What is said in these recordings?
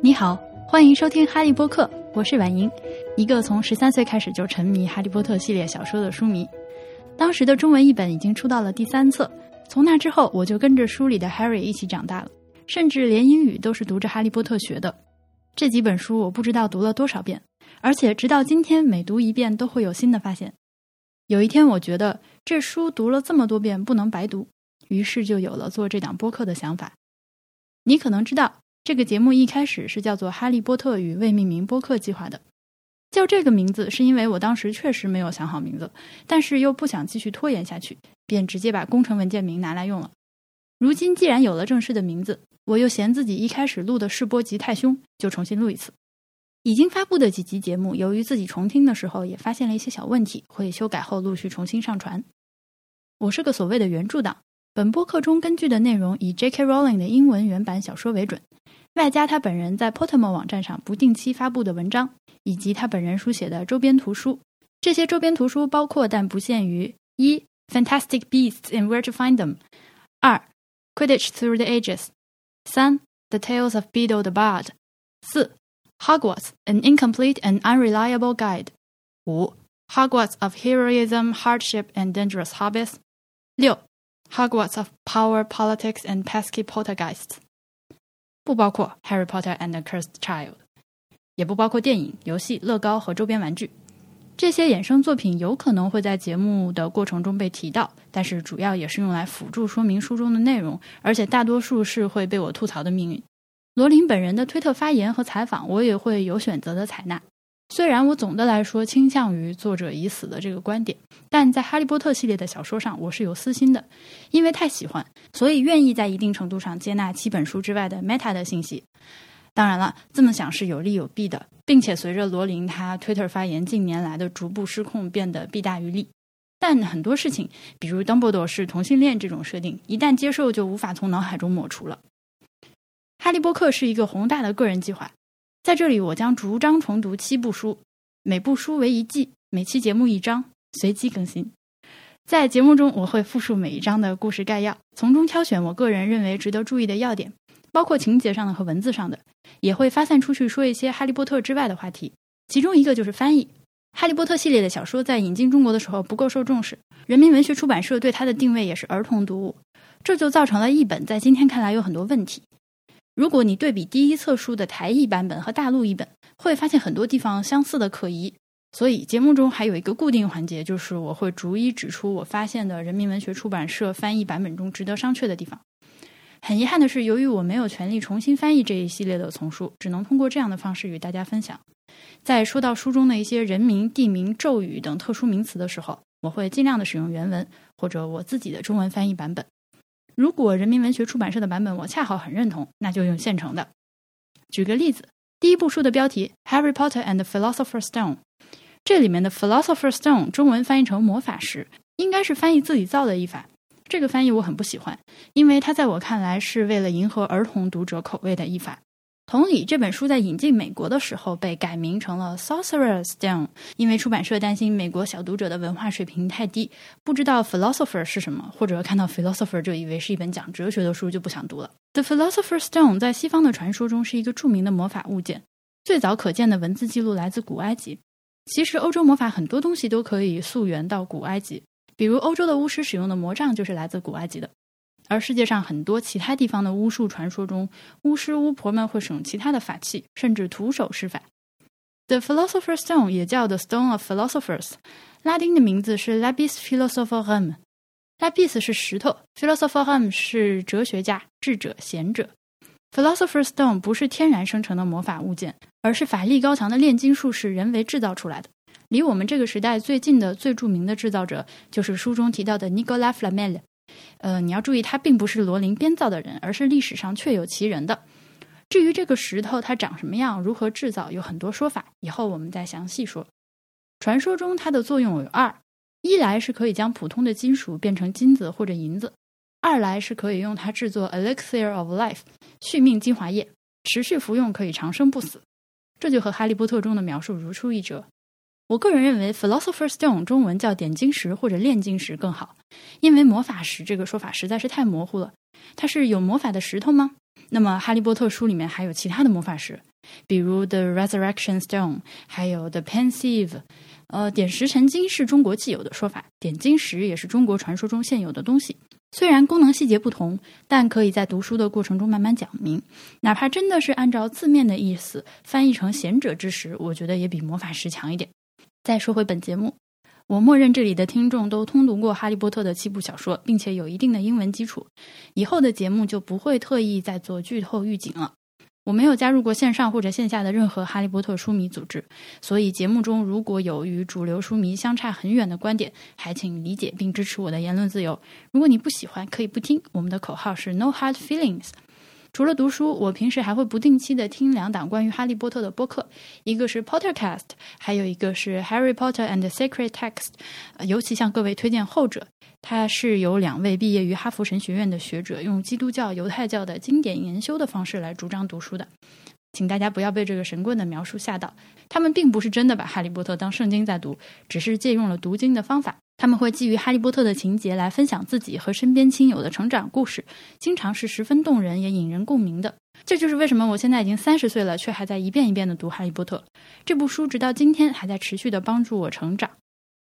你好，欢迎收听《哈利波特》，我是婉莹，一个从十三岁开始就沉迷《哈利波特》系列小说的书迷。当时的中文译本已经出到了第三册，从那之后我就跟着书里的 Harry 一起长大了，甚至连英语都是读着《哈利波特》学的。这几本书我不知道读了多少遍，而且直到今天每读一遍都会有新的发现。有一天我觉得这书读了这么多遍不能白读，于是就有了做这档播客的想法。你可能知道。这个节目一开始是叫做《哈利波特与未命名播客计划》的，叫这个名字是因为我当时确实没有想好名字，但是又不想继续拖延下去，便直接把工程文件名拿来用了。如今既然有了正式的名字，我又嫌自己一开始录的试播集太凶，就重新录一次。已经发布的几集节目，由于自己重听的时候也发现了一些小问题，会修改后陆续重新上传。我是个所谓的原著党，本播客中根据的内容以 J.K. Rowling 的英文原版小说为准。外加他本人在 Pottermore 网站上不定期发布的文章，以及他本人书写的周边图书。这些周边图书包括但不限于：一、Fantastic Beasts and Where to Find Them；二、Quidditch Through the Ages；三、The Tales of Beedle the Bard；四、Hogwarts An Incomplete and Unreliable Guide；五、Hogwarts of Heroism, Hardship and Dangerous Hobbies；六、Hogwarts of Power, Politics and Pesky Poltergeists。 不包括《Harry Potter and the Cursed Child》，也不包括电影、游戏、乐高和周边玩具。这些衍生作品有可能会在节目的过程中被提到，但是主要也是用来辅助说明书中的内容，而且大多数是会被我吐槽的命运。罗琳本人的推特发言和采访，我也会有选择的采纳。虽然我总的来说倾向于作者已死的这个观点，但在《哈利波特》系列的小说上，我是有私心的，因为太喜欢，所以愿意在一定程度上接纳七本书之外的 meta 的信息。当然了，这么想是有利有弊的，并且随着罗琳他 Twitter 发言近年来的逐步失控，变得弊大于利。但很多事情，比如 Dumbledore 是同性恋这种设定，一旦接受就无法从脑海中抹除了。《哈利波特》是一个宏大的个人计划。在这里，我将逐章重读七部书，每部书为一季，每期节目一章，随机更新。在节目中，我会复述每一章的故事概要，从中挑选我个人认为值得注意的要点，包括情节上的和文字上的，也会发散出去说一些《哈利波特》之外的话题。其中一个就是翻译，《哈利波特》系列的小说在引进中国的时候不够受重视，人民文学出版社对它的定位也是儿童读物，这就造成了译本在今天看来有很多问题。如果你对比第一册书的台译版本和大陆译本，会发现很多地方相似的可疑。所以节目中还有一个固定环节，就是我会逐一指出我发现的人民文学出版社翻译版本中值得商榷的地方。很遗憾的是，由于我没有权利重新翻译这一系列的丛书，只能通过这样的方式与大家分享。在说到书中的一些人名、地名、咒语等特殊名词的时候，我会尽量的使用原文或者我自己的中文翻译版本。如果人民文学出版社的版本我恰好很认同，那就用现成的。举个例子，第一部书的标题《Harry Potter and the Philosopher's Stone》，这里面的 Philosopher's Stone 中文翻译成魔法石，应该是翻译自己造的译法。这个翻译我很不喜欢，因为它在我看来是为了迎合儿童读者口味的译法。同理，这本书在引进美国的时候被改名成了《Sorcerer's Stone》，因为出版社担心美国小读者的文化水平太低，不知道 philosopher 是什么，或者看到 philosopher 就以为是一本讲哲学的书，就不想读了。The Philosopher's Stone 在西方的传说中是一个著名的魔法物件，最早可见的文字记录来自古埃及。其实，欧洲魔法很多东西都可以溯源到古埃及，比如欧洲的巫师使用的魔杖就是来自古埃及的。而世界上很多其他地方的巫术传说中，巫师巫婆们会使用其他的法器，甚至徒手施法。The Philosopher's Stone 也叫 The Stone of Philosophers，拉丁的名字是 Labis Philosophorum。Labis 是石头，Philosophorum 是哲学家、智者、贤者。Philosopher's Stone 不是天然生成的魔法物件，而是法力高强的炼金术士人为制造出来的。离我们这个时代最近的最著名的制造者，就是书中提到的 Nicola Flamel。呃，你要注意，他并不是罗琳编造的人，而是历史上确有其人的。至于这个石头它长什么样，如何制造，有很多说法，以后我们再详细说。传说中它的作用有二：一来是可以将普通的金属变成金子或者银子；二来是可以用它制作 elixir of life 续命精华液，持续服用可以长生不死。这就和哈利波特中的描述如出一辙。我个人认为 “philosopher's stone” 中文叫点金石或者炼金石更好，因为魔法石这个说法实在是太模糊了。它是有魔法的石头吗？那么《哈利波特》书里面还有其他的魔法石，比如 The Resurrection Stone，还有 The pensive。呃，点石成金是中国既有的说法，点金石也是中国传说中现有的东西。虽然功能细节不同，但可以在读书的过程中慢慢讲明。哪怕真的是按照字面的意思翻译成贤者之石，我觉得也比魔法石强一点。再说回本节目，我默认这里的听众都通读过《哈利波特》的七部小说，并且有一定的英文基础。以后的节目就不会特意再做剧透预警了。我没有加入过线上或者线下的任何《哈利波特》书迷组织，所以节目中如果有与主流书迷相差很远的观点，还请理解并支持我的言论自由。如果你不喜欢，可以不听。我们的口号是 No Hard Feelings。除了读书，我平时还会不定期的听两档关于哈利波特的播客，一个是 Pottercast，还有一个是 Harry Potter and Secret Text。尤其向各位推荐后者，它是由两位毕业于哈佛神学院的学者用基督教、犹太教的经典研修的方式来主张读书的。请大家不要被这个神棍的描述吓到，他们并不是真的把哈利波特当圣经在读，只是借用了读经的方法。他们会基于哈利波特的情节来分享自己和身边亲友的成长故事，经常是十分动人也引人共鸣的。这就是为什么我现在已经三十岁了，却还在一遍一遍的读哈利波特这部书，直到今天还在持续的帮助我成长。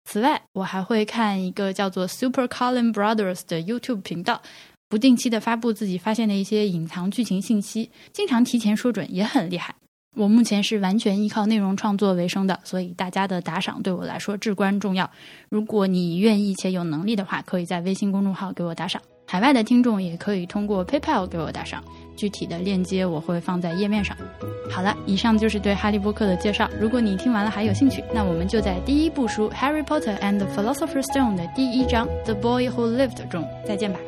此外，我还会看一个叫做 Super Colin Brothers 的 YouTube 频道，不定期的发布自己发现的一些隐藏剧情信息，经常提前说准，也很厉害。我目前是完全依靠内容创作为生的，所以大家的打赏对我来说至关重要。如果你愿意且有能力的话，可以在微信公众号给我打赏。海外的听众也可以通过 PayPal 给我打赏，具体的链接我会放在页面上。好了，以上就是对哈利波特的介绍。如果你听完了还有兴趣，那我们就在第一部书《Harry Potter and the Philosopher's Stone》的第一章《The Boy Who Lived》中再见吧。